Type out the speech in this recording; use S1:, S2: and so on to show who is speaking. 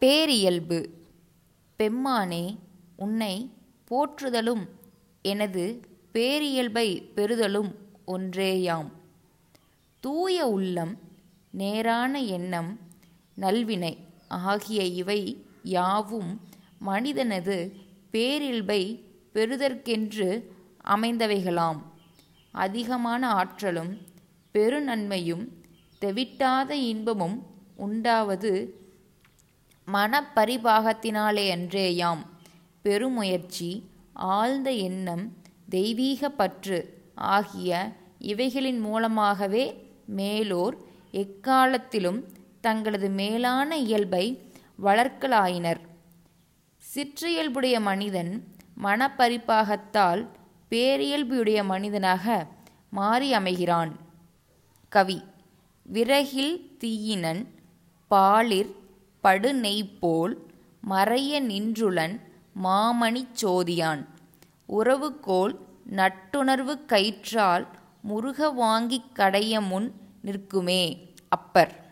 S1: பேரியல்பு. பெம்மானே உன்னை போற்றுதலும் எனது பேரியல்பை பெறுதலும் ஒன்றேயாம். தூய உள்ளம் நேரான எண்ணம் நல்வினை ஆகிய இவை யாவும் மனிதனது பேரில்பை பெறுதற்கென்று அமைந்தவைகளாம். அதிகமான ஆற்றலும் பெருநன்மையும் தெவிட்டாத இன்பமும் உண்டாவது மனப்பரிபாகத்தினாலே அன்றேயாம் பெருமுயற்சி ஆழ்ந்த எண்ணம் தெய்வீக பற்று ஆகிய இவைகளின் மூலமாகவே மேலோர் எக்காலத்திலும் தங்களது மேலான இயல்பை வளர்க்கலாயினர். சிற்றியல்புடைய மனிதன் மனப்பரிபாகத்தால் பேரியல்புடைய மனிதனாக மாறி அமைகிறான் கவி விறகில் தீயினன் பாலிர் படுநெய்போல் மறைய நின்றுளன் மாமணிச் சோதியான். உறவுகோல் நட்டுணர்வு கயிற்றால் முருக வாங்கிக் கடைய முன் நிற்குமே. அப்பர்.